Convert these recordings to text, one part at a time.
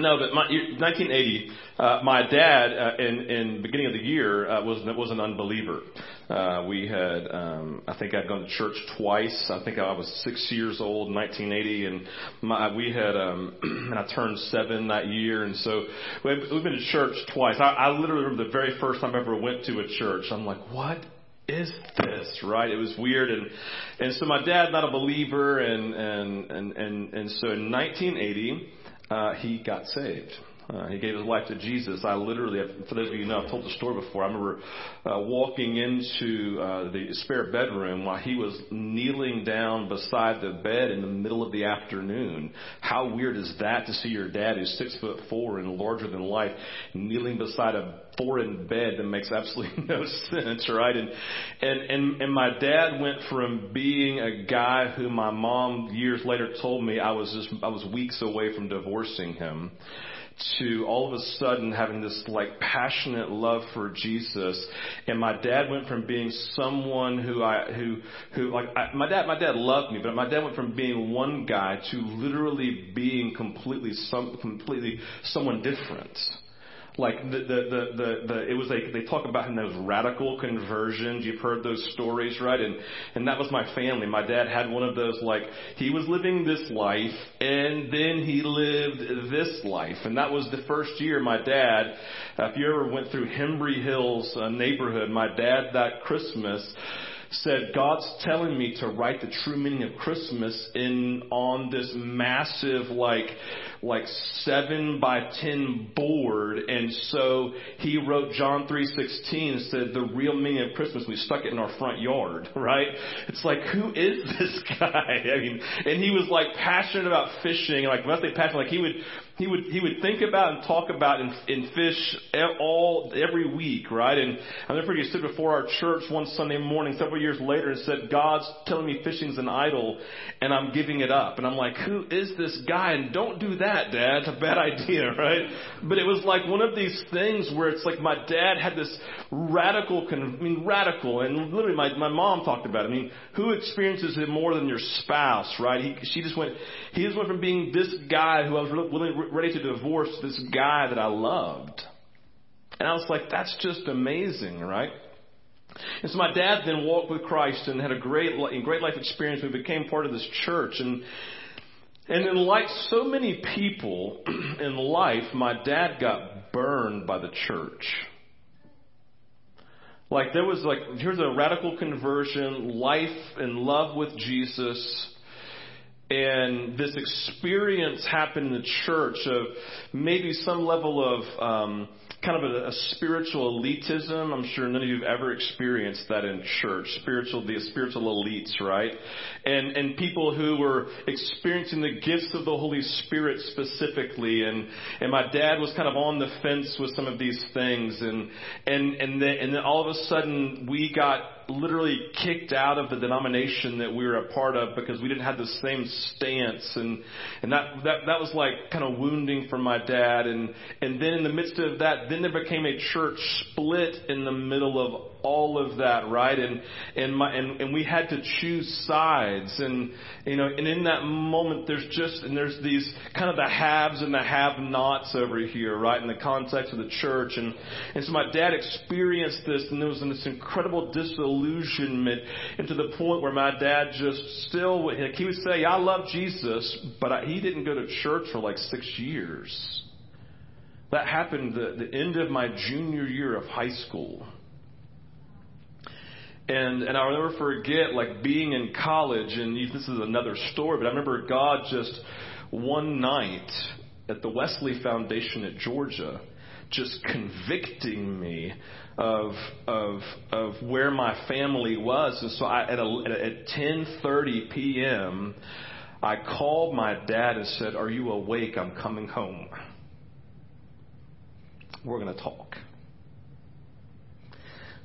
No, but my, 1980, uh, my dad, uh, in in beginning of the year, uh, was was an unbeliever. Uh, we had, um, I think I'd gone to church twice. I think I was six years old in 1980, and my, we had, um, and I turned seven that year, and so we've, we've been to church twice. I, I literally remember the very first time I ever went to a church. I'm like, what is this right it was weird and and so my dad not a believer and and and and, and so in 1980 uh, he got saved. Uh, he gave his life to Jesus. I literally, for those of you who know, I've told the story before. I remember uh, walking into uh, the spare bedroom while he was kneeling down beside the bed in the middle of the afternoon. How weird is that to see your dad, who's six foot four and larger than life, kneeling beside a foreign bed that makes absolutely no sense, right? And and and and my dad went from being a guy who my mom years later told me I was just I was weeks away from divorcing him to all of a sudden having this like passionate love for Jesus. And my dad went from being someone who I, who, who like, I, my dad, my dad loved me, but my dad went from being one guy to literally being completely some, completely someone different. Like the, the, the, the, the it was like, they talk about in those radical conversions. You've heard those stories, right? And, and that was my family. My dad had one of those, like, he was living this life and then he lived this life. And that was the first year my dad, if you ever went through Hembry Hills uh, neighborhood, my dad that Christmas, said God's telling me to write the true meaning of Christmas in on this massive like like seven by ten board, and so he wrote John three sixteen and said the real meaning of Christmas. We stuck it in our front yard, right? It's like who is this guy? I mean, and he was like passionate about fishing, like say passionate, like he would he would he would think about and talk about and, and fish all every week, right? And I forget he stood before our church one Sunday morning several years later and said, "God's telling me fishing's an idol, and I'm giving it up." And I'm like, "Who is this guy?" And don't do that, Dad. It's a bad idea, right? But it was like one of these things where it's like my dad had this radical, I mean, radical, and literally my my mom talked about. It. I mean, who experiences it more than your spouse, right? He she just went. He just went from being this guy who I was willing ready to divorce this guy that I loved. And I was like, that's just amazing, right? And so my dad then walked with Christ and had a great, great life experience. We became part of this church. And, and then like so many people in life, my dad got burned by the church. Like there was like, here's a radical conversion, life and love with Jesus and this experience happened in the church of maybe some level of um, kind of a, a spiritual elitism. I'm sure none of you have ever experienced that in church. Spiritual, the spiritual elites, right? And and people who were experiencing the gifts of the Holy Spirit specifically. And and my dad was kind of on the fence with some of these things. And and and then and then all of a sudden we got literally kicked out of the denomination that we were a part of because we didn't have the same stance. And and that that that was like kind of wounding for my dad. And and then in the midst of that then there became a church split in the middle of all of that, right? And and my and, and we had to choose sides, and you know, and in that moment, there's just and there's these kind of the haves and the have-nots over here, right? In the context of the church, and and so my dad experienced this, and there was this incredible disillusionment, and to the point where my dad just still like he would say, "I love Jesus," but I, he didn't go to church for like six years. That happened the, the end of my junior year of high school. And and I'll never forget like being in college and this is another story, but I remember God just one night at the Wesley Foundation at Georgia just convicting me of of of where my family was and so I at a, at 10:30 p.m. I called my dad and said, "Are you awake? I'm coming home." We're going to talk.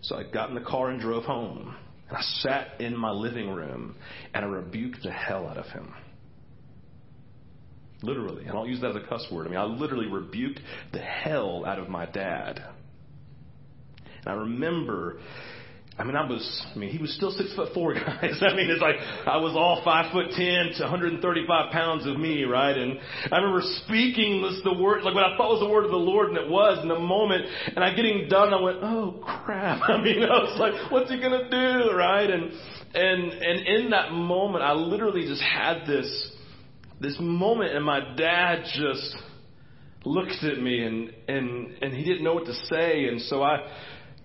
So I got in the car and drove home. And I sat in my living room and I rebuked the hell out of him. Literally. And I don't use that as a cuss word. I mean, I literally rebuked the hell out of my dad. And I remember I mean, I was, I mean, he was still six foot four, guys. I mean, it's like, I was all five foot ten to 135 pounds of me, right? And I remember speaking this, the word, like what I thought was the word of the Lord, and it was in the moment, and I getting done, I went, oh crap. I mean, I was like, what's he gonna do, right? And, and, and in that moment, I literally just had this, this moment, and my dad just looked at me, and, and, and he didn't know what to say, and so I,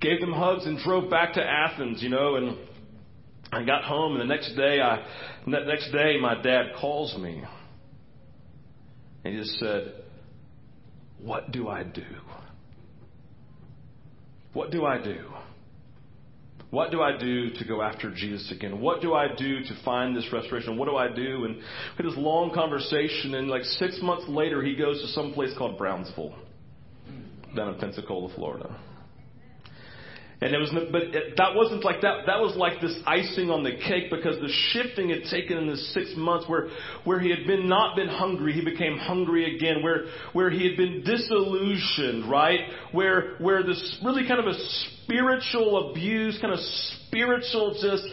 gave them hugs and drove back to Athens, you know, and I got home and the next day I the next day my dad calls me. And he just said, "What do I do? What do I do? What do I do to go after Jesus again? What do I do to find this restoration? What do I do?" And we had this long conversation and like 6 months later he goes to some place called Brownsville down in Pensacola, Florida. And it was, but it, that wasn't like that. That was like this icing on the cake because the shifting had taken in the six months where, where he had been not been hungry, he became hungry again. Where, where he had been disillusioned, right? Where, where this really kind of a spiritual abuse, kind of spiritual just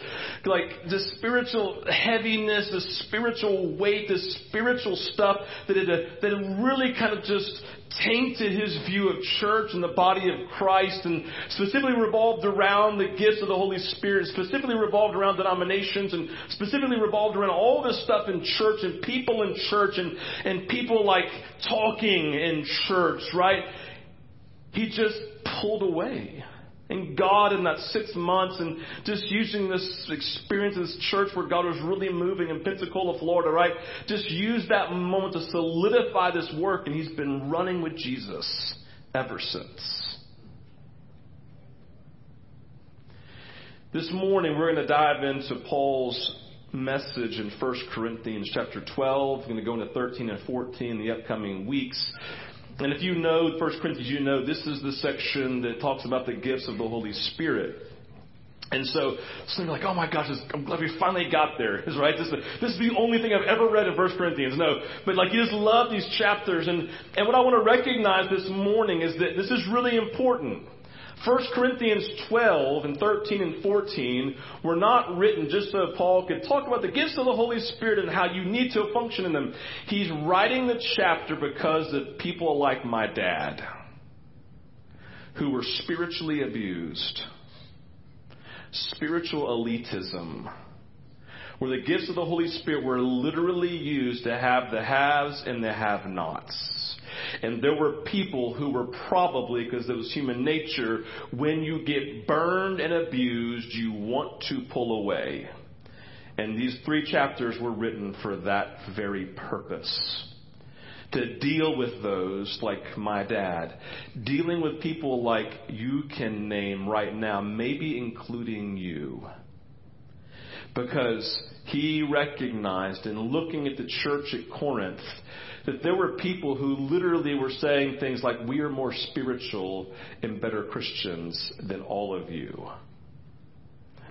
like the spiritual heaviness, the spiritual weight, the spiritual stuff that had, that had really kind of just tainted his view of church and the body of Christ and specifically revolved around the gifts of the Holy Spirit, specifically revolved around denominations and specifically revolved around all this stuff in church and people in church and, and people like talking in church, right? He just pulled away. And God in that six months and just using this experience in this church where God was really moving in Pensacola, Florida, right? Just used that moment to solidify this work and he's been running with Jesus ever since. This morning we're going to dive into Paul's message in 1 Corinthians chapter 12. We're going to go into 13 and 14 in the upcoming weeks. And if you know 1 Corinthians, you know this is the section that talks about the gifts of the Holy Spirit. And so, some are like, oh my gosh, I'm glad we finally got there. Right? This is, this is the only thing I've ever read in 1 Corinthians. No. But like, you just love these chapters. And, and what I want to recognize this morning is that this is really important. 1 Corinthians 12 and 13 and 14 were not written just so Paul could talk about the gifts of the Holy Spirit and how you need to function in them. He's writing the chapter because of people like my dad who were spiritually abused. Spiritual elitism where the gifts of the Holy Spirit were literally used to have the haves and the have nots. And there were people who were probably, because it was human nature, when you get burned and abused, you want to pull away. And these three chapters were written for that very purpose. To deal with those like my dad. Dealing with people like you can name right now, maybe including you. Because he recognized in looking at the church at Corinth that there were people who literally were saying things like, We are more spiritual and better Christians than all of you.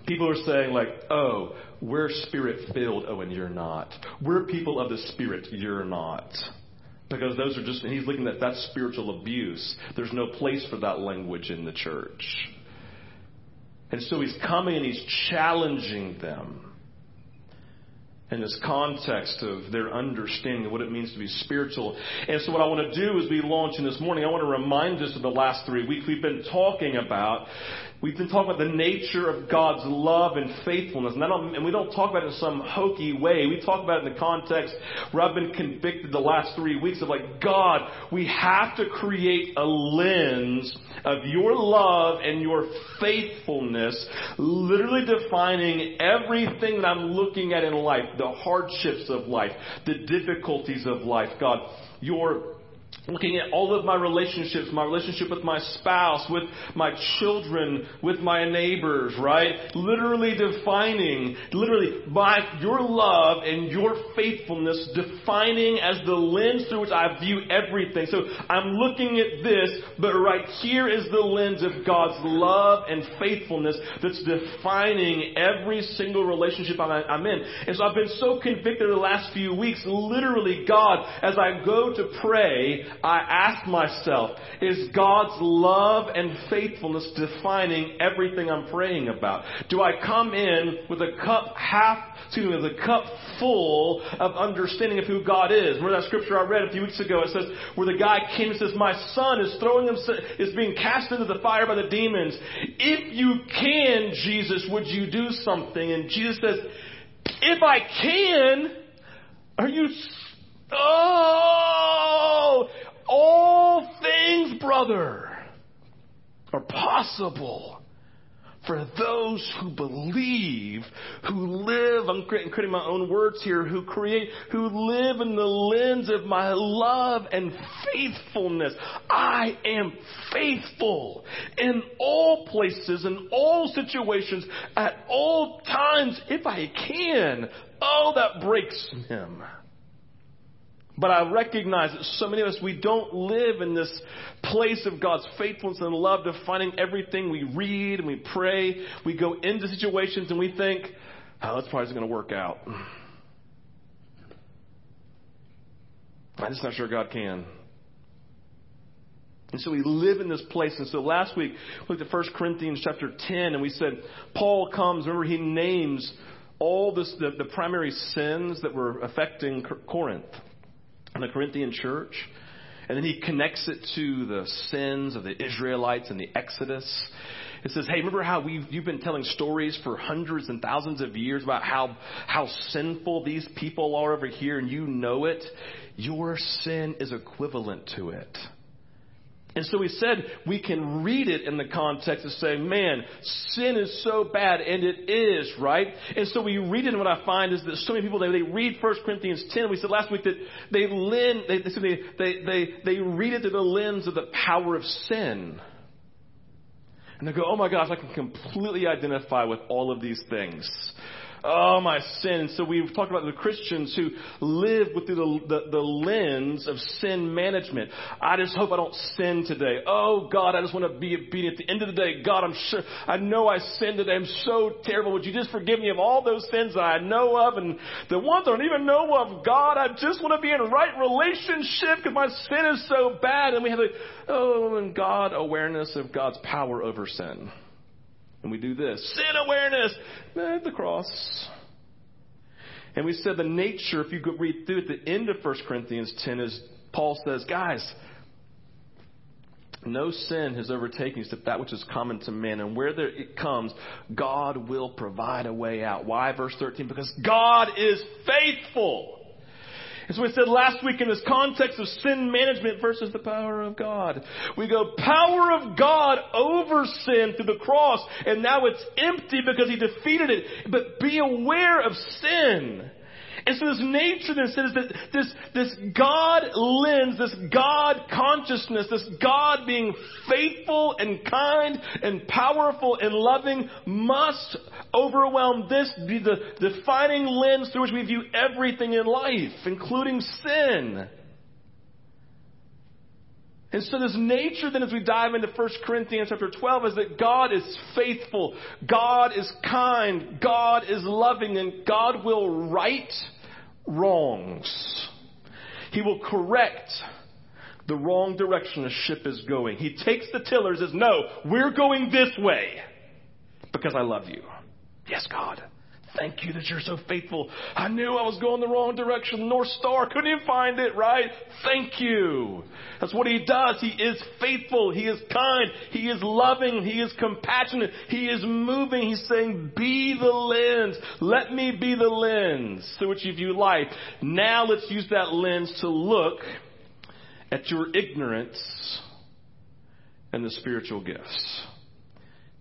People are saying, like, Oh, we're spirit filled. Oh, and you're not. We're people of the spirit. You're not. Because those are just, and he's looking at that spiritual abuse. There's no place for that language in the church. And so he's coming and he's challenging them in this context of their understanding of what it means to be spiritual. And so what I want to do as we launch in this morning, I want to remind us of the last three weeks we've been talking about We've been talking about the nature of God's love and faithfulness. And, and, we don't talk about it in some hokey way. We talk about it in the context where I've been convicted the last three weeks of like, God, we have to create a lens of your love and your faithfulness, literally defining everything that I'm looking at in life, the hardships of life, the difficulties of life. God, your looking at all of my relationships, my relationship with my spouse, with my children, with my neighbors, right? Literally defining, literally by your love and your faithfulness, defining as the lens through which I view everything. So I'm looking at this, but right here is the lens of God's love and faithfulness that's defining every single relationship I'm in. And so I've been so convicted the last few weeks, literally, God, as I go to pray, I ask myself, is God's love and faithfulness defining everything I'm praying about? Do I come in with a cup half, excuse me, with a cup full of understanding of who God is? Remember that scripture I read a few weeks ago? It says, where the guy came and says, my son is throwing himself, is being cast into the fire by the demons. If you can, Jesus, would you do something? And Jesus says, if I can, are you Oh, all things, brother, are possible for those who believe, who live, I'm creating my own words here, who create, who live in the lens of my love and faithfulness. I am faithful in all places, in all situations, at all times, if I can. Oh, that breaks him. But I recognize that so many of us, we don't live in this place of God's faithfulness and love, defining everything we read and we pray. We go into situations and we think, ah, oh, that's probably going to work out. I'm just not sure God can. And so we live in this place. And so last week, we looked at 1 Corinthians chapter 10, and we said, Paul comes, remember, he names all this, the, the primary sins that were affecting Corinth in the Corinthian church. And then he connects it to the sins of the Israelites and the Exodus. It says, hey, remember how we've, you've been telling stories for hundreds and thousands of years about how, how sinful these people are over here and you know it? Your sin is equivalent to it. And so he said we can read it in the context and say, man, sin is so bad, and it is, right? And so we read it, and what I find is that so many people, they, they read 1 Corinthians 10. We said last week that they, lend, they, they, they, they, they read it through the lens of the power of sin. And they go, oh my gosh, I can completely identify with all of these things. Oh, my sin. So we've talked about the Christians who live with the, the, the, lens of sin management. I just hope I don't sin today. Oh, God, I just want to be obedient. At the end of the day, God, I'm sure, I know I sinned today. I'm so terrible. Would you just forgive me of all those sins that I know of and the ones I don't even know of? God, I just want to be in right relationship because my sin is so bad. And we have a, oh, and God awareness of God's power over sin. And we do this sin awareness at the cross. And we said the nature, if you go read through at the end of 1 Corinthians 10, is Paul says, guys, no sin has overtaken except that which is common to men. And where there it comes, God will provide a way out. Why? Verse 13, because God is faithful. So we said last week in this context of sin management versus the power of God. We go power of God over sin through the cross, and now it's empty because He defeated it. But be aware of sin. And so this nature then says that this, this God lens, this God consciousness, this God being faithful and kind and powerful and loving must overwhelm this, be the defining lens through which we view everything in life, including sin. And so this nature then as we dive into 1 Corinthians chapter 12 is that God is faithful, God is kind, God is loving, and God will right wrongs. He will correct the wrong direction a ship is going. He takes the tillers says, no, we're going this way because I love you. Yes, God. Thank you that you're so faithful. I knew I was going the wrong direction. North Star, couldn't even find it, right? Thank you. That's what he does. He is faithful. He is kind. He is loving. He is compassionate. He is moving. He's saying, be the lens. Let me be the lens through which you view life. Now let's use that lens to look at your ignorance and the spiritual gifts.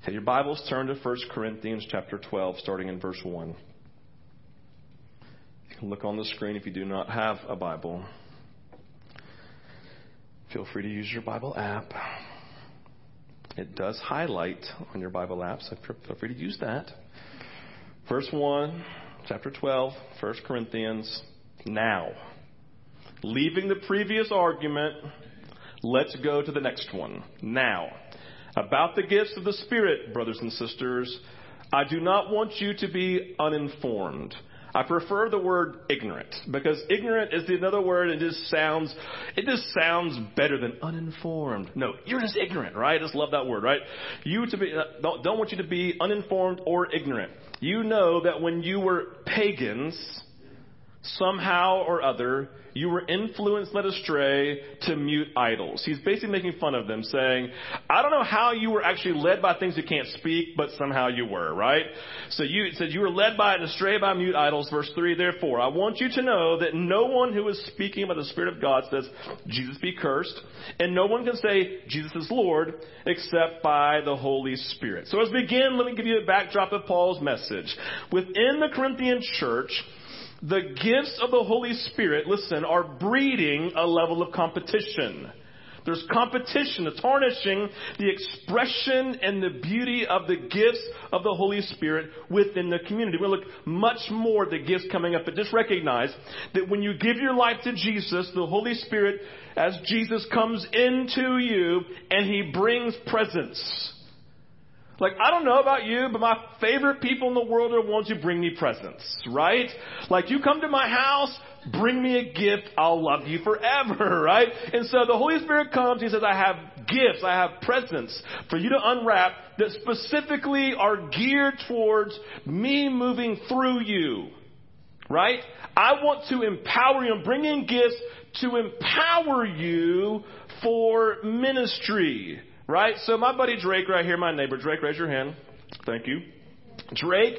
Have your Bibles turn to 1 Corinthians chapter 12, starting in verse 1. You can look on the screen if you do not have a Bible. Feel free to use your Bible app. It does highlight on your Bible app, so feel free to use that. Verse 1, chapter 12, 1 Corinthians. Now, leaving the previous argument, let's go to the next one. Now. About the gifts of the Spirit, brothers and sisters, I do not want you to be uninformed. I prefer the word ignorant because ignorant is another word. It just sounds, it just sounds better than uninformed. No, you're just ignorant, right? I just love that word, right? You to be, uh, don't, don't want you to be uninformed or ignorant. You know that when you were pagans, somehow or other, you were influenced, led astray to mute idols. He's basically making fun of them, saying, I don't know how you were actually led by things you can't speak, but somehow you were, right? So you said you were led by and astray by mute idols. Verse 3, therefore, I want you to know that no one who is speaking by the Spirit of God says, Jesus be cursed, and no one can say, Jesus is Lord, except by the Holy Spirit. So as we begin, let me give you a backdrop of Paul's message. Within the Corinthian church, the gifts of the Holy Spirit, listen, are breeding a level of competition. There's competition, it's tarnishing the expression and the beauty of the gifts of the Holy Spirit within the community. We'll look much more at the gifts coming up, but just recognize that when you give your life to Jesus, the Holy Spirit, as Jesus comes into you and He brings presence. Like, I don't know about you, but my favorite people in the world are the ones who bring me presents, right? Like, you come to my house, bring me a gift, I'll love you forever, right? And so the Holy Spirit comes, He says, I have gifts, I have presents for you to unwrap that specifically are geared towards me moving through you, right? I want to empower you. I'm bringing gifts to empower you for ministry. Right? So my buddy Drake right here, my neighbor. Drake, raise your hand. Thank you. Drake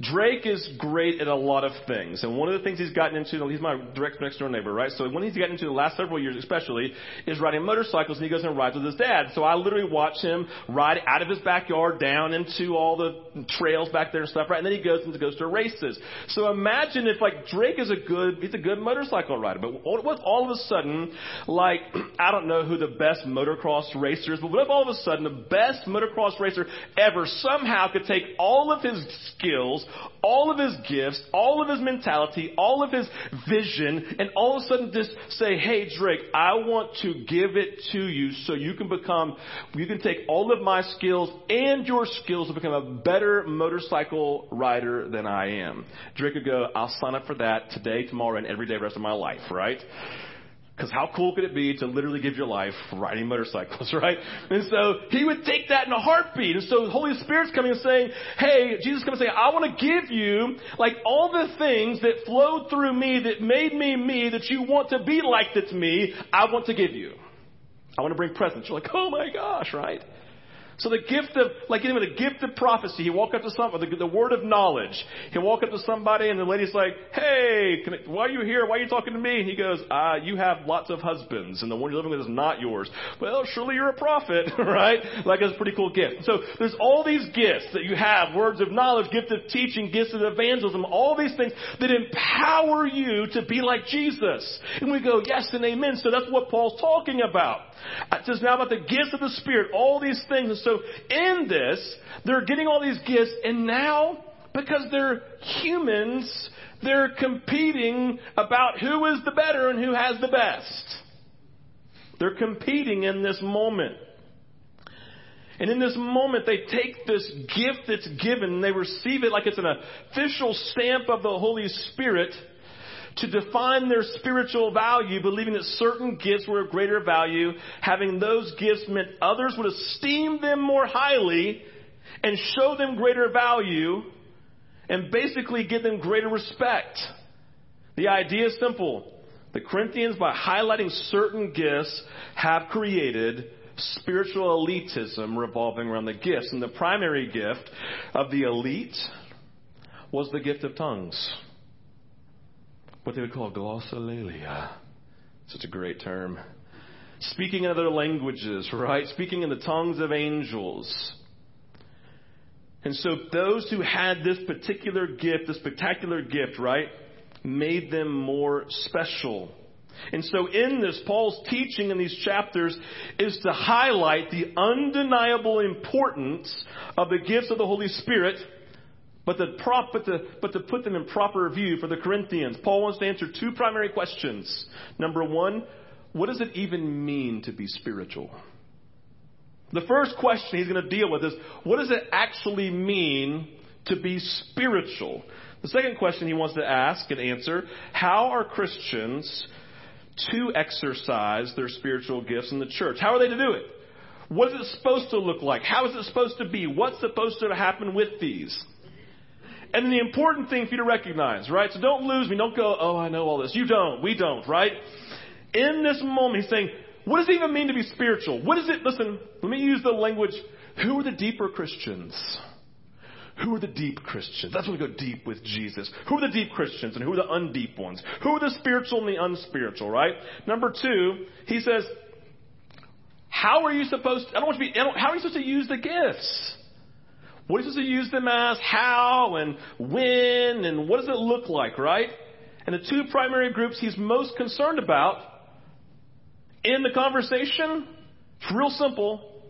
Drake is great at a lot of things, and one of the things he's gotten into, he's my direct next door neighbor, right? So one he's gotten into the last several years, especially, is riding motorcycles, and he goes and rides with his dad. So I literally watch him ride out of his backyard down into all the trails back there and stuff, right? And then he goes and goes to races. So imagine if like Drake is a good, he's a good motorcycle rider, but what if all of a sudden, like I don't know who the best motocross racer is, but what if all of a sudden the best motocross racer ever somehow could take all of his skills all of his gifts, all of his mentality, all of his vision, and all of a sudden just say, hey, Drake, I want to give it to you so you can become, you can take all of my skills and your skills to become a better motorcycle rider than I am. Drake would go, I'll sign up for that today, tomorrow, and every day rest of my life, right? Because how cool could it be to literally give your life riding motorcycles, right? And so he would take that in a heartbeat. And so the Holy Spirit's coming and saying, hey, Jesus coming and saying, I want to give you like all the things that flowed through me that made me me that you want to be like that's me. I want to give you. I want to bring presents. You're like, oh my gosh, right? So the gift of, like with a gift of prophecy, he walk up to somebody, the, the word of knowledge. He'll walk up to somebody and the lady's like, hey, I, why are you here? Why are you talking to me? And he goes, uh, you have lots of husbands and the one you're living with is not yours. Well, surely you're a prophet, right? Like it's a pretty cool gift. So there's all these gifts that you have, words of knowledge, gift of teaching, gifts of evangelism, all these things that empower you to be like Jesus. And we go, yes and amen. So that's what Paul's talking about. It says now about the gifts of the Spirit, all these things. And so in this, they're getting all these gifts, and now, because they're humans, they're competing about who is the better and who has the best. They're competing in this moment. And in this moment, they take this gift that's given and they receive it like it's an official stamp of the Holy Spirit to define their spiritual value, believing that certain gifts were of greater value. Having those gifts meant others would esteem them more highly and show them greater value and basically give them greater respect. The idea is simple. The Corinthians, by highlighting certain gifts, have created spiritual elitism revolving around the gifts. And the primary gift of the elite was the gift of tongues what they would call glossolalia. Such a great term. Speaking in other languages, right? Speaking in the tongues of angels. And so those who had this particular gift, this spectacular gift, right, made them more special. And so in this, Paul's teaching in these chapters is to highlight the undeniable importance of the gifts of the Holy Spirit but to, prop, but, to, but to put them in proper view for the Corinthians, Paul wants to answer two primary questions. Number one, what does it even mean to be spiritual? The first question he's going to deal with is what does it actually mean to be spiritual? The second question he wants to ask and answer how are Christians to exercise their spiritual gifts in the church? How are they to do it? What is it supposed to look like? How is it supposed to be? What's supposed to happen with these? And then the important thing for you to recognize, right? So don't lose me. Don't go, oh, I know all this. You don't. We don't, right? In this moment, he's saying, what does it even mean to be spiritual? What is it? Listen, let me use the language. Who are the deeper Christians? Who are the deep Christians? That's when we go deep with Jesus. Who are the deep Christians and who are the undeep ones? Who are the spiritual and the unspiritual, right? Number two, he says, how are you supposed to, I don't want to be, how are you supposed to use the gifts? What does to use them as? How and when and what does it look like, right? And the two primary groups he's most concerned about in the conversation, it's real simple.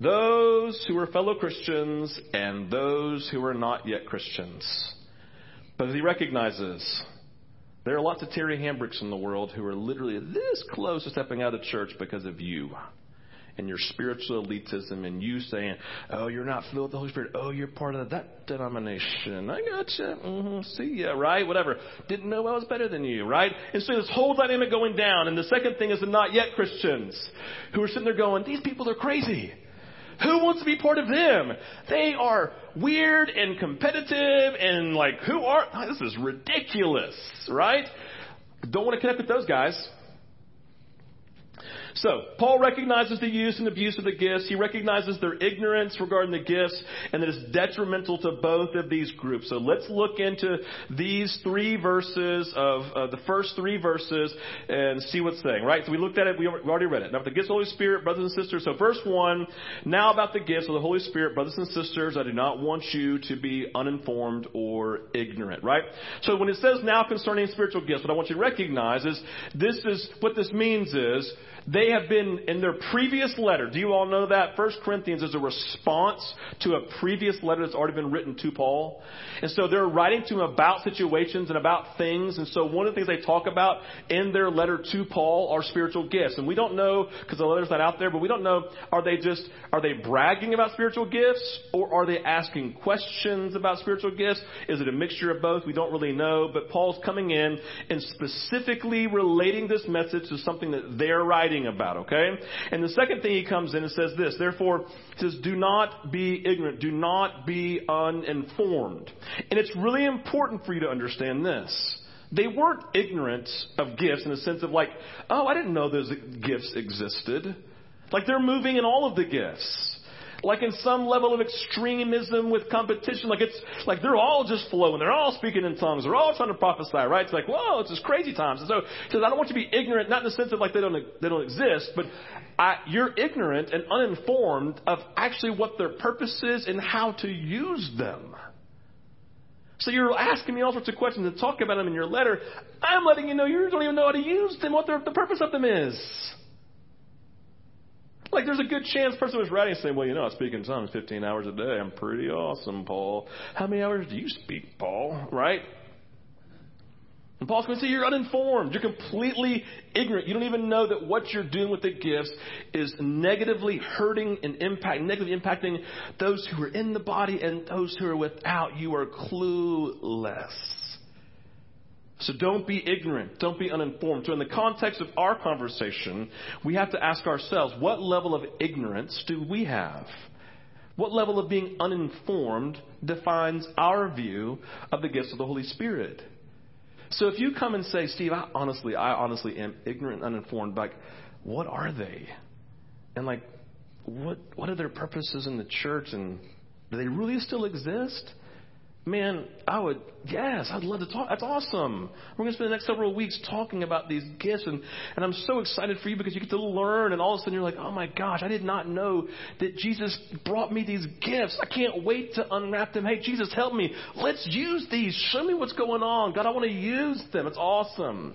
Those who are fellow Christians and those who are not yet Christians. But he recognizes there are lots of Terry Hambricks in the world who are literally this close to stepping out of church because of you and your spiritual elitism and you saying, oh, you're not filled with the Holy Spirit. Oh, you're part of that denomination. I gotcha. Mm-hmm. See ya, right? Whatever. Didn't know I was better than you, right? And so this whole dynamic going down. And the second thing is the not yet Christians who are sitting there going, these people are crazy. Who wants to be part of them? They are weird and competitive and like, who are, this is ridiculous, right? Don't want to connect with those guys. So, Paul recognizes the use and abuse of the gifts. He recognizes their ignorance regarding the gifts and that it's detrimental to both of these groups. So let's look into these three verses of uh, the first three verses and see what's saying, right? So we looked at it, we already read it. Now, the gifts of the Holy Spirit, brothers and sisters. So verse one, now about the gifts of the Holy Spirit, brothers and sisters, I do not want you to be uninformed or ignorant, right? So when it says now concerning spiritual gifts, what I want you to recognize is this is, what this means is, they have been in their previous letter. Do you all know that? First Corinthians is a response to a previous letter that's already been written to Paul. And so they're writing to him about situations and about things. And so one of the things they talk about in their letter to Paul are spiritual gifts. And we don't know, because the letter's not out there, but we don't know, are they just, are they bragging about spiritual gifts? Or are they asking questions about spiritual gifts? Is it a mixture of both? We don't really know. But Paul's coming in and specifically relating this message to something that they're writing writing about, okay? And the second thing he comes in and says this, therefore, he says, do not be ignorant, do not be uninformed. And it's really important for you to understand this. They weren't ignorant of gifts in the sense of like, oh, I didn't know those gifts existed. Like they're moving in all of the gifts like in some level of extremism with competition. Like it's like they're all just flowing. They're all speaking in tongues. They're all trying to prophesy, right? It's like, whoa, it's just crazy times. And so he says, I don't want you to be ignorant, not in the sense of like they don't they don't exist, but I, you're ignorant and uninformed of actually what their purpose is and how to use them. So you're asking me all sorts of questions and talking about them in your letter. I'm letting you know you don't even know how to use them, what the purpose of them is. Like there's a good chance the person was writing saying, well, you know, I speak in tongues 15 hours a day. I'm pretty awesome, Paul. How many hours do you speak, Paul? Right? And Paul's going to say you're uninformed. You're completely ignorant. You don't even know that what you're doing with the gifts is negatively hurting and impact, negatively impacting those who are in the body and those who are without. You are clueless. So don't be ignorant. Don't be uninformed. So in the context of our conversation, we have to ask ourselves, what level of ignorance do we have? What level of being uninformed defines our view of the gifts of the Holy Spirit? So if you come and say, Steve, I honestly, I honestly am ignorant and uninformed, like, what are they? And like, what, what are their purposes in the church and do they really still exist? Man, I would, yes, I'd love to talk. That's awesome. We're going to spend the next several weeks talking about these gifts, and, and I'm so excited for you because you get to learn, and all of a sudden you're like, oh my gosh, I did not know that Jesus brought me these gifts. I can't wait to unwrap them. Hey, Jesus, help me. Let's use these. Show me what's going on. God, I want to use them. It's awesome.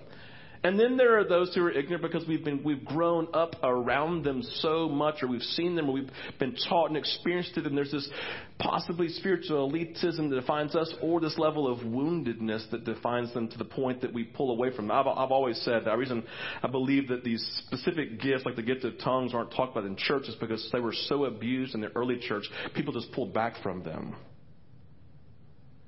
And then there are those who are ignorant because we've been we've grown up around them so much, or we've seen them, or we've been taught and experienced through them. There's this possibly spiritual elitism that defines us, or this level of woundedness that defines them to the point that we pull away from them. I've, I've always said that the reason I believe that these specific gifts, like the gift of tongues, aren't talked about in churches because they were so abused in the early church, people just pulled back from them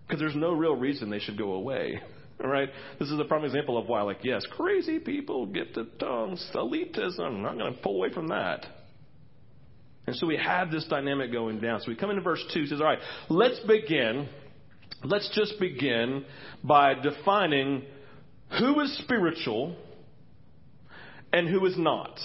Because there's no real reason they should go away. All right? This is a prime example of why, like, yes, crazy people, gifted tongues, elitism. I'm not going to pull away from that. And so we have this dynamic going down. So we come into verse 2, says, all right, let's begin. Let's just begin by defining who is spiritual and who is not.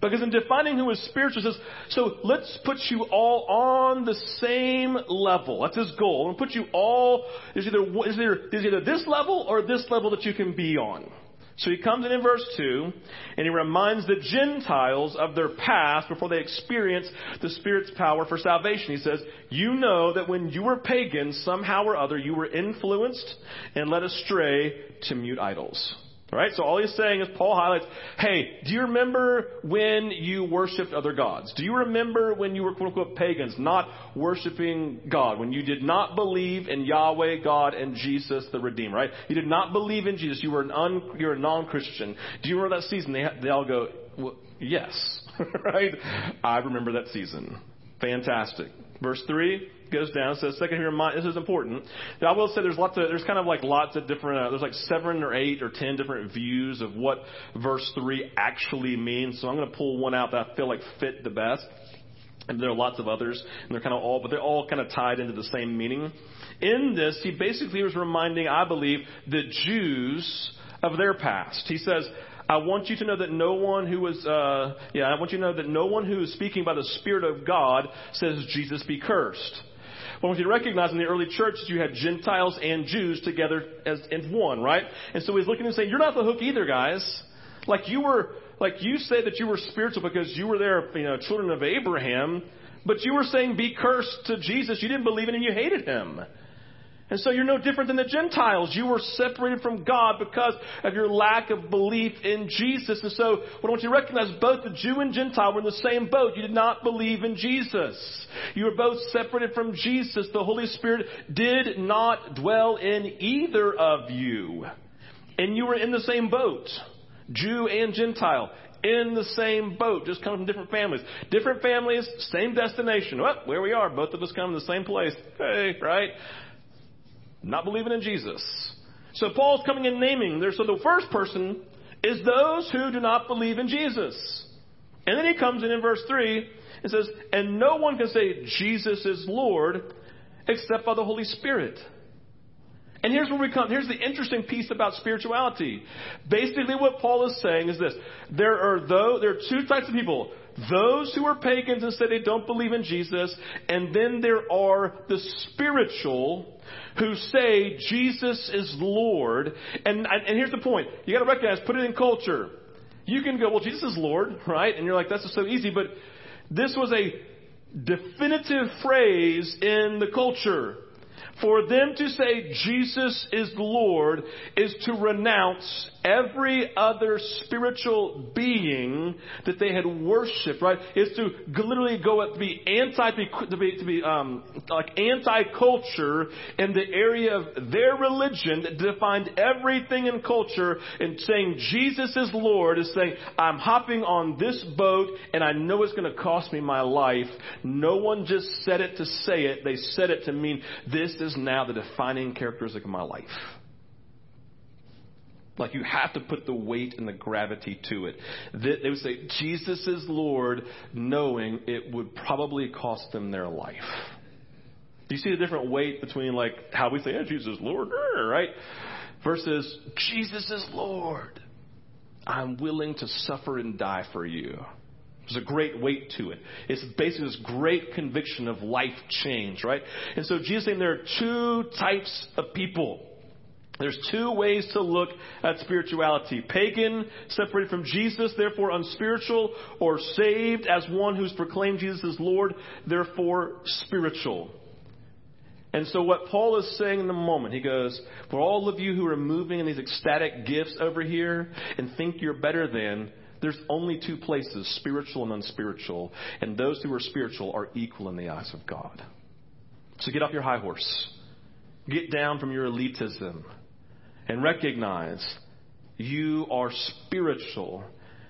Because in defining who is spiritual, says, so let's put you all on the same level. That's his goal. And put you all, there's either, is there, there's either this level or this level that you can be on. So he comes in in verse 2, and he reminds the Gentiles of their past before they experience the Spirit's power for salvation. He says, You know that when you were pagans, somehow or other, you were influenced and led astray to mute idols. Right? So all he's saying is Paul highlights, hey, do you remember when you worshiped other gods? Do you remember when you were quote unquote pagans, not worshiping God? When you did not believe in Yahweh, God, and Jesus the Redeemer, right? You did not believe in Jesus. You were an un, you're a non-Christian. Do you remember that season? They, they all go, well, yes. right? I remember that season. Fantastic. Verse 3 goes down, says, second here, this is important. Now, I will say there's lots of, there's kind of like lots of different, uh, there's like seven or eight or ten different views of what verse 3 actually means. So I'm going to pull one out that I feel like fit the best. And there are lots of others, and they're kind of all, but they're all kind of tied into the same meaning. In this, he basically was reminding, I believe, the Jews of their past. He says, I want you to know that no one who is, uh, yeah, I want you to know that no one who is speaking by the Spirit of God says Jesus be cursed. But I want you recognize in the early church you had Gentiles and Jews together as in one, right? And so he's looking and saying, you're not the hook either, guys. Like you were, like you said that you were spiritual because you were there, you know, children of Abraham, but you were saying be cursed to Jesus. You didn't believe in him, you hated him. And so you're no different than the Gentiles. You were separated from God because of your lack of belief in Jesus. And so what I want you to recognize, both the Jew and Gentile were in the same boat. You did not believe in Jesus. You were both separated from Jesus. The Holy Spirit did not dwell in either of you. And you were in the same boat. Jew and Gentile in the same boat, just coming from different families. Different families, same destination. Well, where we are, both of us come to the same place. Hey, right? Not believing in Jesus. So Paul's coming in naming there. So the first person is those who do not believe in Jesus. And then he comes in in verse 3 and says, And no one can say Jesus is Lord except by the Holy Spirit. And here's where we come. Here's the interesting piece about spirituality. Basically, what Paul is saying is this: there are though there are two types of people: those who are pagans and say they don't believe in Jesus, and then there are the spiritual who say Jesus is Lord. And, and here's the point. You gotta recognize, put it in culture. You can go, well, Jesus is Lord, right? And you're like, that's just so easy. But this was a definitive phrase in the culture. For them to say Jesus is Lord is to renounce every other spiritual being that they had worshipped, right? Is to literally go to be anti, to be, to be um, like anti-culture in the area of their religion that defined everything in culture and saying Jesus is Lord is saying, I'm hopping on this boat and I know it's going to cost me my life. No one just said it to say it. They said it to mean this is now the defining characteristic of my life. Like you have to put the weight and the gravity to it. They would say, Jesus is Lord, knowing it would probably cost them their life. Do you see the different weight between like how we say, yeah, Jesus is Lord, right? Versus Jesus is Lord. I'm willing to suffer and die for you. There's a great weight to it. It's basically this great conviction of life change, right? And so Jesus saying there are two types of people. There's two ways to look at spirituality. Pagan, separated from Jesus, therefore unspiritual, or saved as one who's proclaimed Jesus as Lord, therefore spiritual. And so what Paul is saying in the moment, he goes, for all of you who are moving in these ecstatic gifts over here and think you're better than, there's only two places, spiritual and unspiritual. And those who are spiritual are equal in the eyes of God. So get off your high horse. Get down from your elitism and recognize you are spiritual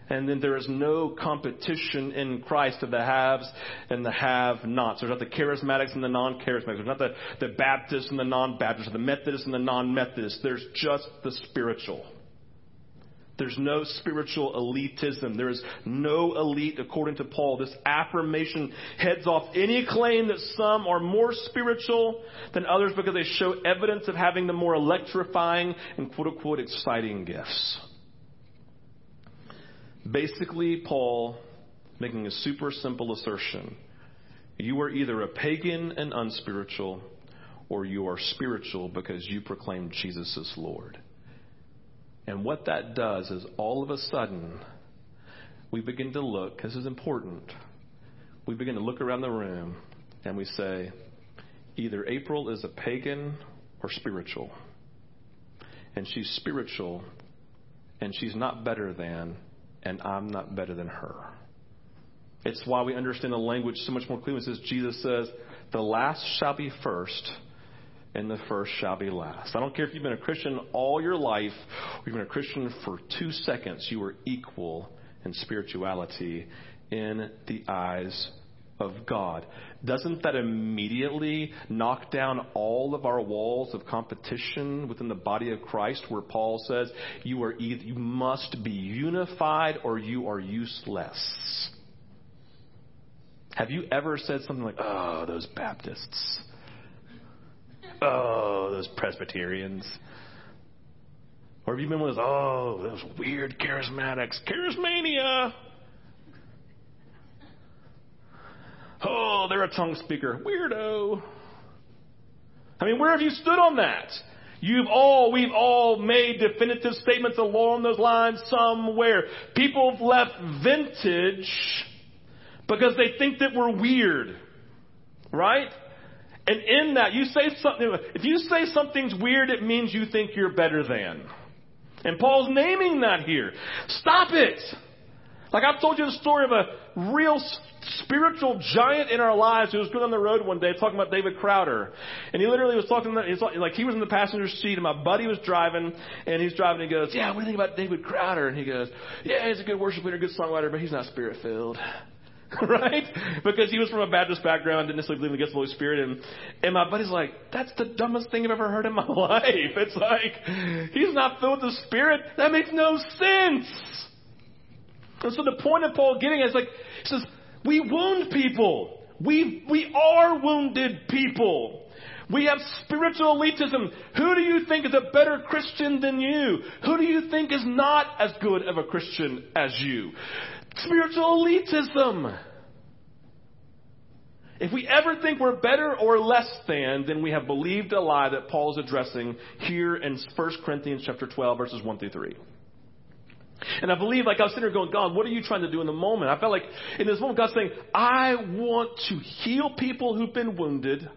And then there is no competition in Christ of the haves and the have nots. There's not the charismatics and the non charismatics. There's not the, the Baptists and the non Baptists, the Methodists and the non Methodists. There's just the spiritual. There's no spiritual elitism. There is no elite according to Paul. This affirmation heads off any claim that some are more spiritual than others because they show evidence of having the more electrifying and quote unquote exciting gifts. Basically, Paul making a super simple assertion. You are either a pagan and unspiritual, or you are spiritual because you proclaim Jesus as Lord. And what that does is all of a sudden, we begin to look, this is important, we begin to look around the room and we say, either April is a pagan or spiritual. And she's spiritual and she's not better than, and I'm not better than her. It's why we understand the language so much more clearly. It says, Jesus says, the last shall be first and the first shall be last. I don't care if you've been a Christian all your life, or you've been a Christian for two seconds, you are equal in spirituality in the eyes of God. Doesn't that immediately knock down all of our walls of competition within the body of Christ where Paul says you are either, you must be unified or you are useless? Have you ever said something like, "Oh, those Baptists"? Oh, those Presbyterians. Or have you been with, oh, those weird charismatics, charismania? Oh, they're a tongue speaker. Weirdo. I mean, where have you stood on that? You've all, we've all made definitive statements along those lines somewhere. People have left Vintage because they think that we're weird. Right? And in that, you say something, if you say something's weird, it means you think you're better than. And Paul's naming that here. Stop it! Like I've told you the story of a real spiritual giant in our lives who was going on the road one day talking about David Crowder. And he literally was talking, like he was in the passenger seat and my buddy was driving and he's driving and he goes, yeah, what do you think about David Crowder? And he goes, yeah, he's a good worship leader, good songwriter, but he's not spirit filled. right? Because he was from a Baptist background, didn't necessarily believe in the gifts of the Holy Spirit, and and my buddy's like, that's the dumbest thing I've ever heard in my life. It's like he's not filled with the Spirit. That makes no sense. And so the point of Paul getting is like he says, we wound people. We we are wounded people. We have spiritual elitism. Who do you think is a better Christian than you? Who do you think is not as good of a Christian as you? Spiritual elitism. If we ever think we're better or less than, then we have believed a lie that Paul is addressing here in 1 Corinthians chapter 12, verses 1 through 3. And I believe, like I was sitting there going, God, what are you trying to do in the moment? I felt like in this moment, God's saying, I want to heal people who've been wounded.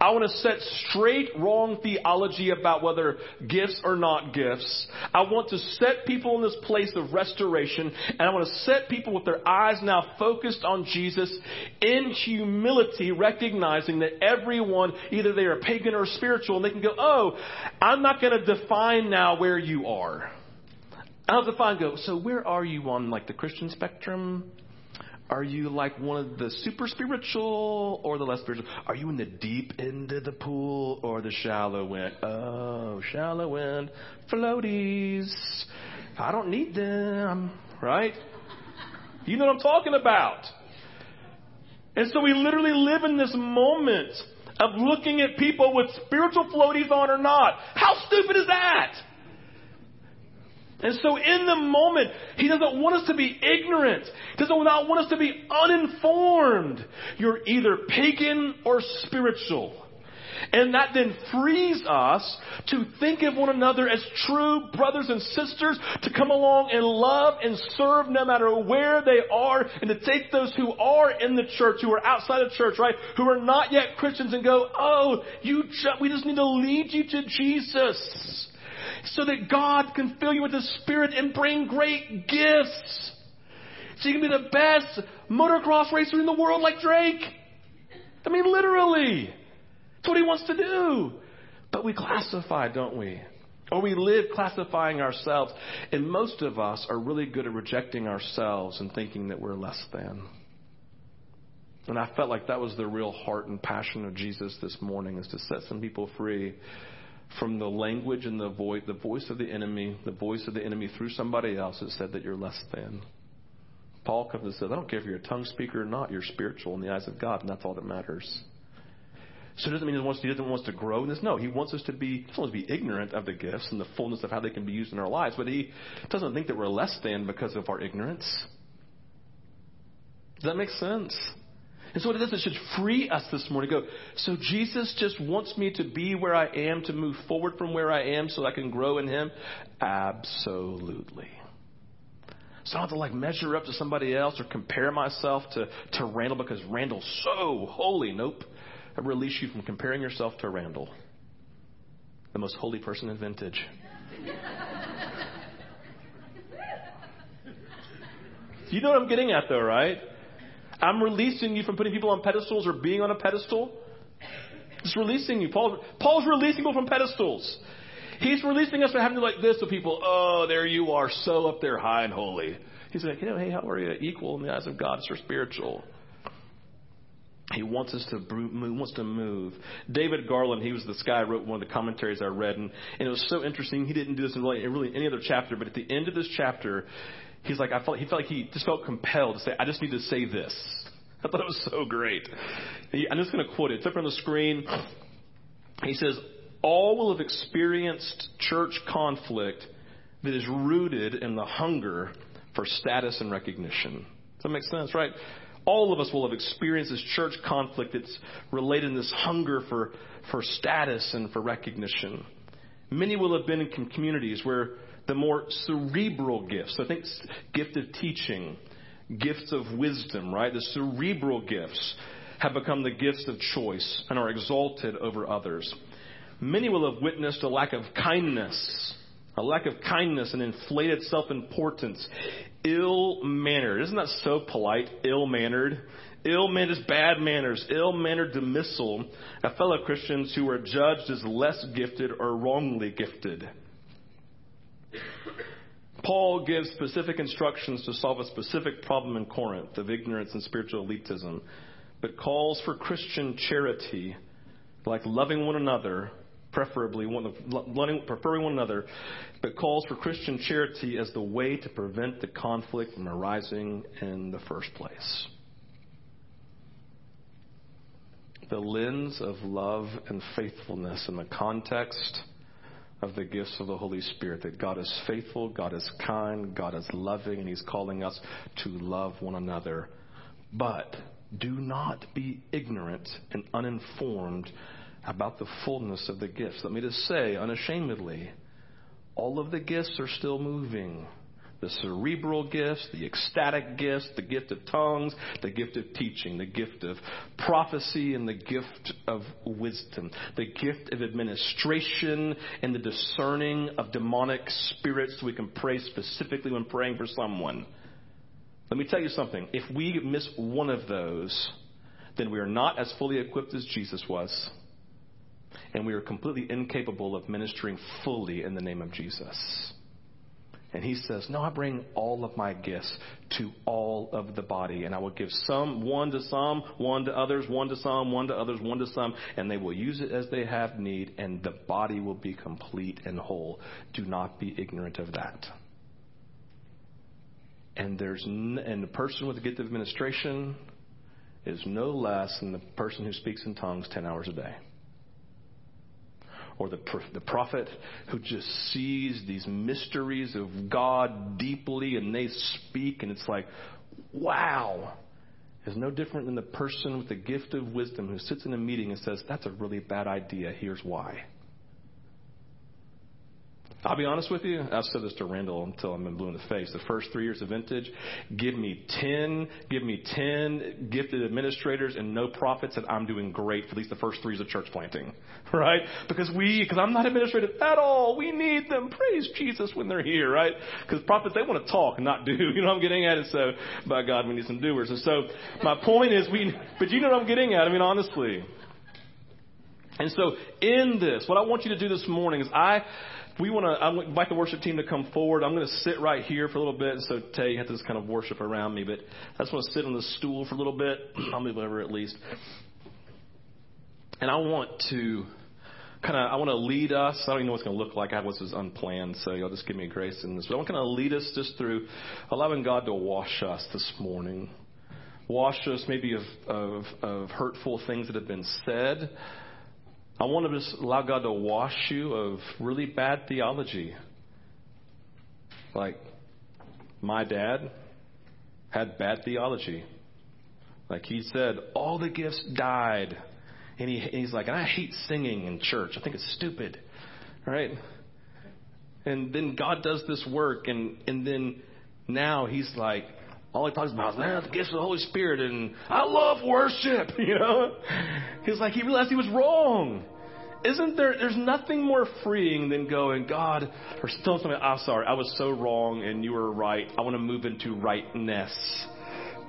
I want to set straight wrong theology about whether gifts or not gifts. I want to set people in this place of restoration, and I want to set people with their eyes now focused on Jesus in humility, recognizing that everyone, either they are pagan or spiritual, and they can go, oh, I'm not going to define now where you are. I'll define, go, so where are you on like the Christian spectrum? Are you like one of the super spiritual or the less spiritual? Are you in the deep end of the pool or the shallow end? Oh, shallow end, floaties. I don't need them, right? You know what I'm talking about. And so we literally live in this moment of looking at people with spiritual floaties on or not. How stupid is that? And so in the moment, He doesn't want us to be ignorant. He doesn't not want us to be uninformed. You're either pagan or spiritual. And that then frees us to think of one another as true brothers and sisters, to come along and love and serve no matter where they are, and to take those who are in the church, who are outside of church, right, who are not yet Christians and go, oh, you ju- we just need to lead you to Jesus so that God can fill you with the Spirit and bring great gifts. So you can be the best motocross racer in the world like Drake. I mean, literally. That's what he wants to do. But we classify, don't we? Or we live classifying ourselves. And most of us are really good at rejecting ourselves and thinking that we're less than. And I felt like that was the real heart and passion of Jesus this morning is to set some people free from the language and the voice, the voice of the enemy, the voice of the enemy through somebody else that said that you're less than. Paul comes and says, I don't care if you're a tongue speaker or not, you're spiritual in the eyes of God, and that's all that matters. So it doesn't mean he, wants to, he doesn't want us to grow in this. No, he wants us to be, he wants us to be ignorant of the gifts and the fullness of how they can be used in our lives, but he doesn't think that we're less than because of our ignorance. Does that make sense? And so what it does, it should free us this morning. Go, so Jesus just wants me to be where I am, to move forward from where I am so I can grow in Him? Absolutely. So I don't have to like measure up to somebody else or compare myself to, to Randall because Randall's so holy. Nope. I release you from comparing yourself to Randall, the most holy person in Vintage. you know what I'm getting at though, right? I'm releasing you from putting people on pedestals or being on a pedestal. Just releasing you. Paul, Paul's releasing people from pedestals. He's releasing us from having to like this to people. Oh, there you are, so up there high and holy. He's like, you know, hey, how are you? Equal in the eyes of God. It's spiritual. He wants us to move, wants to move. David Garland, he was this guy who wrote one of the commentaries I read, and, and it was so interesting. He didn't do this in really, in really any other chapter, but at the end of this chapter, he's like, I felt, he felt like he just felt compelled to say, I just need to say this. I thought it was so great. I'm just going to quote it. It's up on the screen. He says, All will have experienced church conflict that is rooted in the hunger for status and recognition. Does that make sense, right? All of us will have experienced this church conflict that's related in this hunger for, for status and for recognition. Many will have been in communities where the more cerebral gifts, I think gift of teaching, gifts of wisdom, right? The cerebral gifts have become the gifts of choice and are exalted over others. Many will have witnessed a lack of kindness, a lack of kindness and inflated self importance, ill mannered. Isn't that so polite? Ill mannered. Ill mannered is bad manners, ill mannered dismissal of fellow Christians who are judged as less gifted or wrongly gifted. Paul gives specific instructions to solve a specific problem in Corinth of ignorance and spiritual elitism, but calls for Christian charity, like loving one another, preferably one, loving, preferring one another, but calls for Christian charity as the way to prevent the conflict from arising in the first place. The lens of love and faithfulness in the context of the gifts of the Holy Spirit. That God is faithful, God is kind, God is loving, and He's calling us to love one another. But do not be ignorant and uninformed about the fullness of the gifts. Let me just say unashamedly, all of the gifts are still moving the cerebral gifts, the ecstatic gifts, the gift of tongues, the gift of teaching, the gift of prophecy, and the gift of wisdom, the gift of administration, and the discerning of demonic spirits so we can pray specifically when praying for someone. Let me tell you something. If we miss one of those, then we are not as fully equipped as Jesus was. And we are completely incapable of ministering fully in the name of Jesus. And he says, No, I bring all of my gifts to all of the body, and I will give some, one to some, one to others, one to some, one to others, one to some, and they will use it as they have need, and the body will be complete and whole. Do not be ignorant of that. And there's n- and the person with the gift of administration is no less than the person who speaks in tongues 10 hours a day or the, the prophet who just sees these mysteries of God deeply and they speak, and it's like, wow, is no different than the person with the gift of wisdom who sits in a meeting and says, That's a really bad idea. Here's why. I'll be honest with you. I've said this to Randall until I'm blue in the face. The first three years of Vintage, give me 10, give me 10 gifted administrators and no prophets and I'm doing great for at least the first three years of church planting. Right? Because we, because I'm not administrative at all. We need them. Praise Jesus when they're here, right? Because prophets, they want to talk and not do. You know what I'm getting at? And so, by God, we need some doers. And so, my point is we, but you know what I'm getting at? I mean, honestly. And so, in this, what I want you to do this morning is I, we want to, I invite the worship team to come forward. I'm going to sit right here for a little bit. And So Tate has this kind of worship around me, but I just want to sit on the stool for a little bit. I'll move over at least. And I want to kind of, I want to lead us. I don't even know what it's going to look like. I was this unplanned, so y'all just give me grace in this. But I want to kind of lead us just through allowing God to wash us this morning. Wash us maybe of, of, of hurtful things that have been said I want to just allow God to wash you of really bad theology. Like, my dad had bad theology. Like he said, all the gifts died. And, he, and he's like, I hate singing in church. I think it's stupid. Right? And then God does this work, and, and then now he's like, all he talks about is, the gifts of the Holy Spirit, and I love worship, you know? He's like, he realized he was wrong isn't there, there's nothing more freeing than going, God, or still something, I'm sorry, I was so wrong and you were right. I want to move into rightness.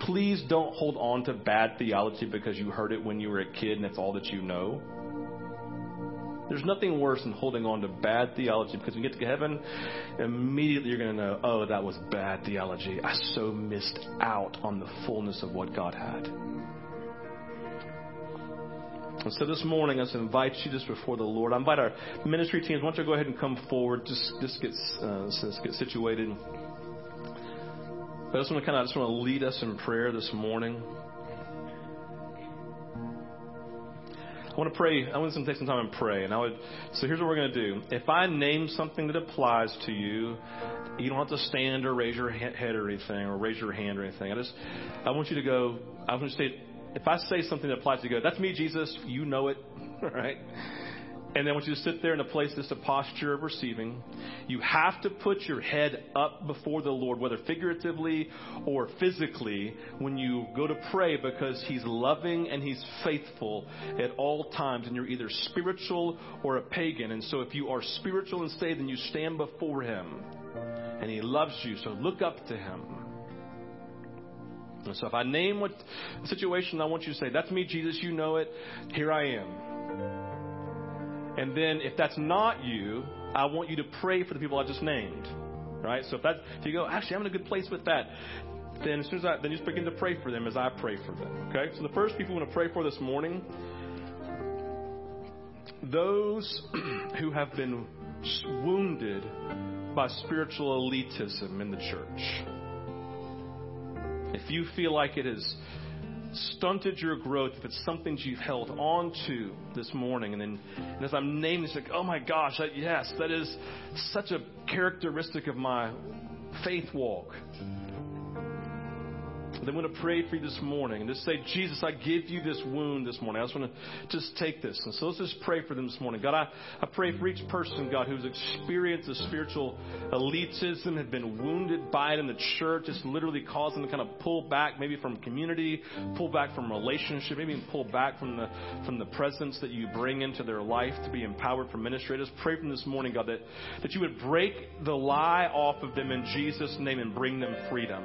Please don't hold on to bad theology because you heard it when you were a kid and that's all that you know. There's nothing worse than holding on to bad theology because when you get to heaven, immediately you're going to know, oh, that was bad theology. I so missed out on the fullness of what God had. And so this morning, I just invite you just before the Lord. I invite our ministry teams. Why don't you go ahead and come forward? Just just get uh, just get situated. But I just want to kind of I just want to lead us in prayer this morning. I want to pray. I want to take some time and pray. And I would. So here's what we're going to do. If I name something that applies to you, you don't have to stand or raise your head or anything, or raise your hand or anything. I just, I want you to go. I want you to say if I say something that applies to you, that's me, Jesus. You know it, right? And then I want you to sit there in a place that's a posture of receiving. You have to put your head up before the Lord, whether figuratively or physically, when you go to pray because He's loving and He's faithful at all times. And you're either spiritual or a pagan. And so if you are spiritual and saved, then you stand before Him. And He loves you. So look up to Him. And so if I name what situation, I want you to say, That's me, Jesus, you know it. Here I am. And then if that's not you, I want you to pray for the people I just named. Right? So if that if you go, actually I'm in a good place with that, then as soon as I then you just begin to pray for them as I pray for them. Okay? So the first people I want to pray for this morning, those who have been wounded by spiritual elitism in the church. If you feel like it has stunted your growth, if it's something you've held on to this morning, and then and as I'm naming it's like, oh my gosh, that, yes, that is such a characteristic of my faith walk. Then I'm going to pray for you this morning and just say, Jesus, I give you this wound this morning. I just want to just take this. And so let's just pray for them this morning. God, I, I pray for each person, God, who's experienced the spiritual elitism, have been wounded by it in the church. It's literally caused them to kind of pull back maybe from community, pull back from relationship, maybe even pull back from the, from the presence that you bring into their life to be empowered for ministry. I just pray from this morning, God, that, that you would break the lie off of them in Jesus' name and bring them freedom.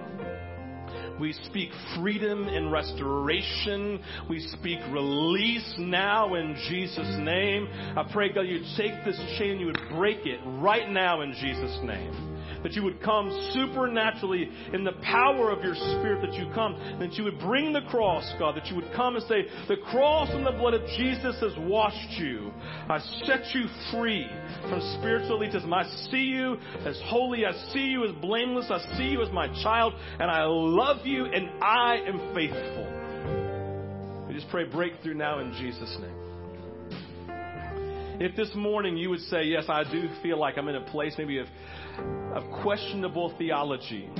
We speak freedom and restoration. We speak release now in Jesus' name. I pray, God, you'd take this chain, you would break it right now in Jesus' name that you would come supernaturally in the power of your spirit that you come, that you would bring the cross, God, that you would come and say, the cross and the blood of Jesus has washed you. I set you free from spiritual elitism. I see you as holy. I see you as blameless. I see you as my child, and I love you, and I am faithful. We just pray breakthrough now in Jesus' name. If this morning you would say, Yes, I do feel like I'm in a place maybe of of questionable theology.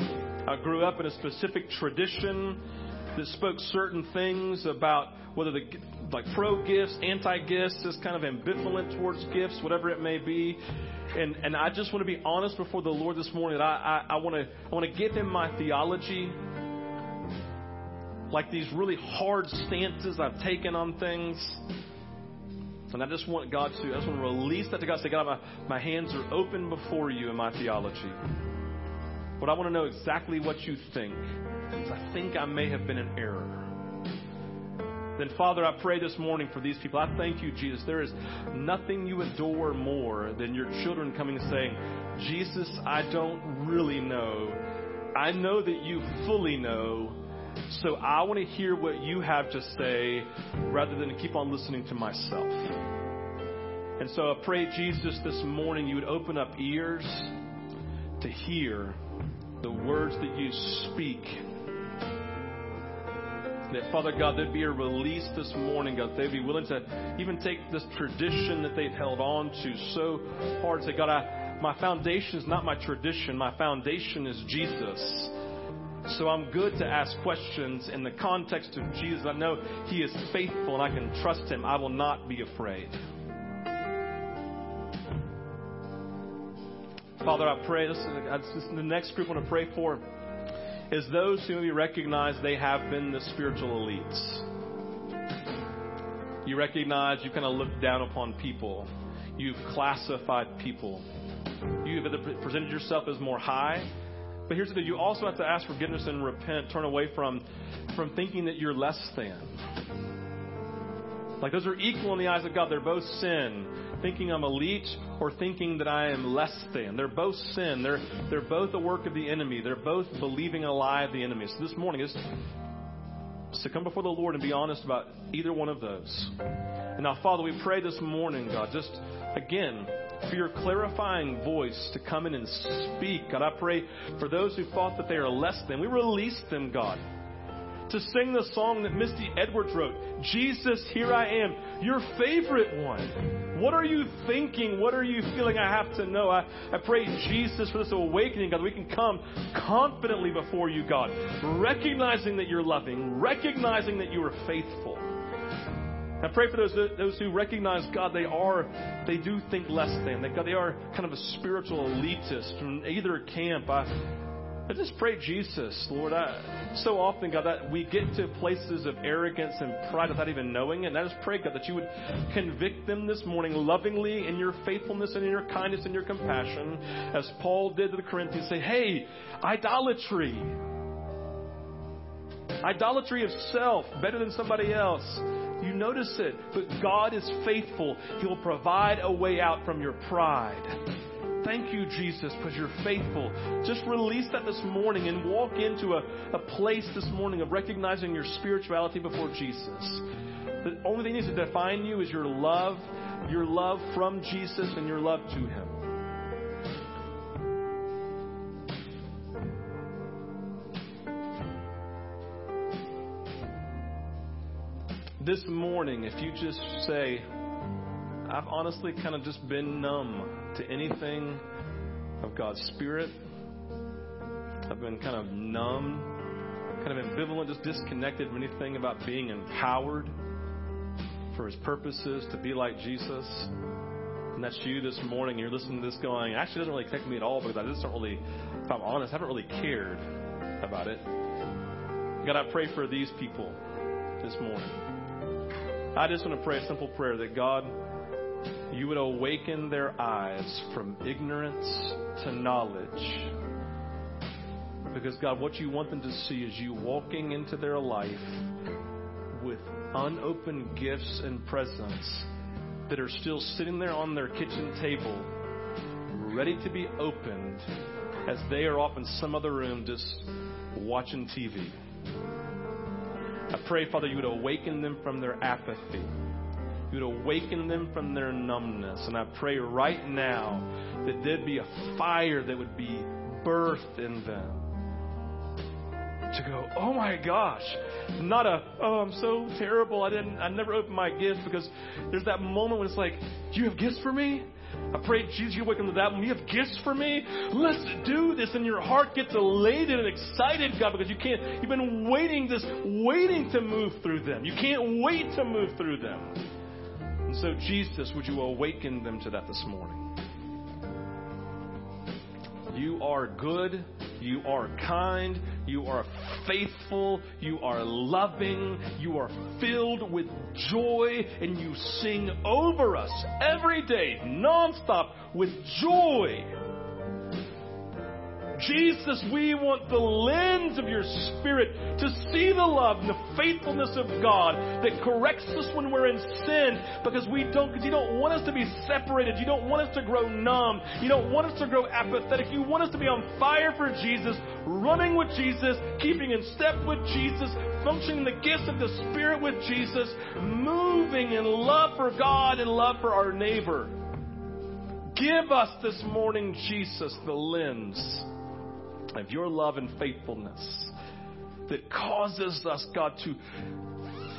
I grew up in a specific tradition that spoke certain things about whether the like pro gifts, anti gifts, is kind of ambivalent towards gifts, whatever it may be. And and I just want to be honest before the Lord this morning that I I, I want to I want to give Him my theology, like these really hard stances I've taken on things. And I just want God to, I just want to release that to God. Say, God, my, my hands are open before you in my theology. But I want to know exactly what you think. Because I think I may have been in error. then Father, I pray this morning for these people. I thank you, Jesus. There is nothing you adore more than your children coming and saying, Jesus, I don't really know. I know that you fully know. So I want to hear what you have to say rather than to keep on listening to myself. And so I pray, Jesus, this morning you would open up ears to hear the words that you speak that, Father God, there'd be a release this morning, God. They'd be willing to even take this tradition that they've held on to so hard. Say, God, I, my foundation is not my tradition. My foundation is Jesus. So I'm good to ask questions in the context of Jesus. I know He is faithful and I can trust Him. I will not be afraid. Father, I pray. This is, the next group I want to pray for is those who maybe recognize they have been the spiritual elites. You recognize you kind of look down upon people. You've classified people. You've presented yourself as more high. But here's the thing you also have to ask forgiveness and repent, turn away from, from thinking that you're less than. Like those are equal in the eyes of God. They're both sin thinking I'm elite or thinking that I am less than. They're both sin. They're, they're both a work of the enemy. They're both believing a lie of the enemy. So this morning is to come before the Lord and be honest about either one of those. And now, Father, we pray this morning, God, just again, for your clarifying voice to come in and speak. God, I pray for those who thought that they are less than. We release them, God to sing the song that Misty Edwards wrote Jesus, here I am, your favorite one. What are you thinking? What are you feeling? I have to know. I, I pray, Jesus, for this awakening, God, we can come confidently before you, God, recognizing that you're loving, recognizing that you are faithful. I pray for those those who recognize God, they are they do think less than. They, God, they are kind of a spiritual elitist from either camp. I, I just pray, Jesus, Lord. I, so often, God, that we get to places of arrogance and pride without even knowing it. And I just pray, God, that you would convict them this morning lovingly in your faithfulness and in your kindness and your compassion, as Paul did to the Corinthians. Say, hey, idolatry. Idolatry of self, better than somebody else. You notice it, but God is faithful. He'll provide a way out from your pride. Thank you, Jesus, because you're faithful. Just release that this morning and walk into a, a place this morning of recognizing your spirituality before Jesus. The only thing that needs to define you is your love, your love from Jesus and your love to Him. This morning, if you just say, I've honestly kind of just been numb to anything of God's Spirit. I've been kind of numb, kind of ambivalent, just disconnected from anything about being empowered for His purposes to be like Jesus. And that's you this morning. You're listening to this going, it actually, doesn't really affect me at all because I just don't really, if I'm honest, I haven't really cared about it. God, I pray for these people this morning. I just want to pray a simple prayer that God, you would awaken their eyes from ignorance to knowledge. Because, God, what you want them to see is you walking into their life with unopened gifts and presents that are still sitting there on their kitchen table, ready to be opened as they are off in some other room just watching TV. I pray, Father, you would awaken them from their apathy you would awaken them from their numbness. And I pray right now that there'd be a fire that would be birthed in them. To go, oh my gosh, not a, oh, I'm so terrible. I didn't, I never opened my gifts because there's that moment when it's like, do you have gifts for me? I pray, Jesus, you wake up to that one. You have gifts for me? Let's do this. And your heart gets elated and excited, God, because you can't, you've been waiting this, waiting to move through them. You can't wait to move through them. And so, Jesus, would you awaken them to that this morning? You are good. You are kind. You are faithful. You are loving. You are filled with joy. And you sing over us every day, nonstop, with joy. Jesus, we want the lens of your Spirit to see the love and the faithfulness of God that corrects us when we're in sin because we don't, because you don't want us to be separated. You don't want us to grow numb. You don't want us to grow apathetic. You want us to be on fire for Jesus, running with Jesus, keeping in step with Jesus, functioning the gifts of the Spirit with Jesus, moving in love for God and love for our neighbor. Give us this morning, Jesus, the lens of your love and faithfulness that causes us, God, to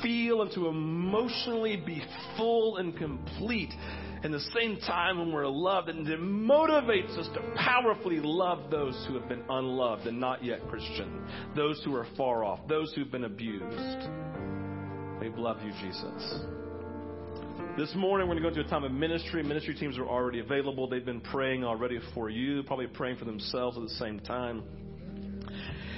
feel and to emotionally be full and complete in the same time when we're loved, and it motivates us to powerfully love those who have been unloved and not yet Christian, those who are far off, those who've been abused. We love you, Jesus. This morning, we're going to go into a time of ministry. Ministry teams are already available. They've been praying already for you, probably praying for themselves at the same time.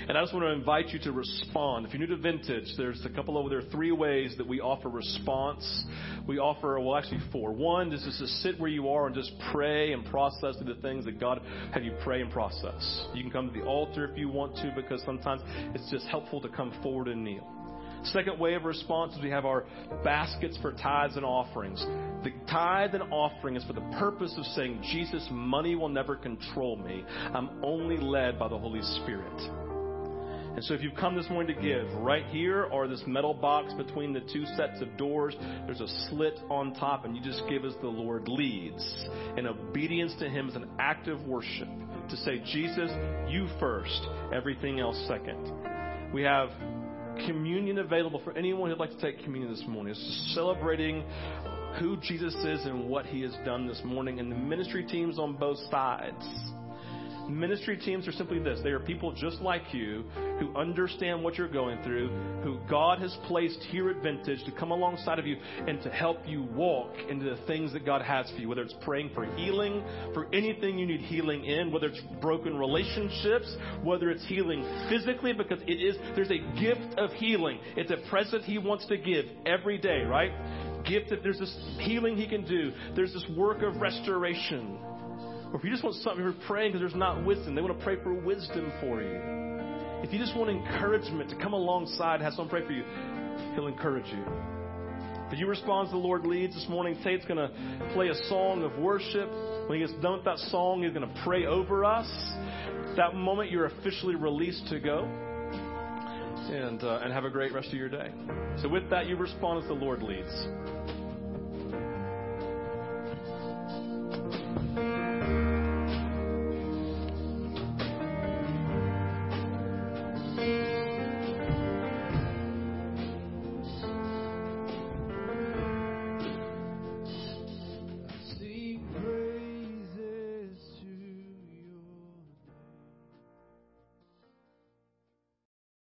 And I just want to invite you to respond. If you're new to Vintage, there's a couple of, there three ways that we offer response. We offer, well, actually four. One is just to sit where you are and just pray and process through the things that God had you pray and process. You can come to the altar if you want to, because sometimes it's just helpful to come forward and kneel. Second way of response is we have our baskets for tithes and offerings. The tithe and offering is for the purpose of saying, Jesus, money will never control me. I'm only led by the Holy Spirit. And so if you've come this morning to give, right here or this metal box between the two sets of doors, there's a slit on top, and you just give as the Lord leads. And obedience to Him is an act of worship to say, Jesus, you first, everything else second. We have communion available for anyone who'd like to take communion this morning. It's celebrating who Jesus is and what He has done this morning, and the ministry teams on both sides Ministry teams are simply this they are people just like you who understand what you're going through, who God has placed here at Vintage to come alongside of you and to help you walk into the things that God has for you, whether it's praying for healing, for anything you need healing in, whether it's broken relationships, whether it's healing physically, because it is, there's a gift of healing. It's a present He wants to give every day, right? Gift that there's this healing He can do, there's this work of restoration. Or if you just want something, you're praying because there's not wisdom. They want to pray for wisdom for you. If you just want encouragement to come alongside have someone pray for you, he'll encourage you. If you respond to the Lord leads this morning, Tate's going to play a song of worship. When he gets done with that song, he's going to pray over us. At that moment, you're officially released to go. And, uh, and have a great rest of your day. So, with that, you respond as the Lord leads.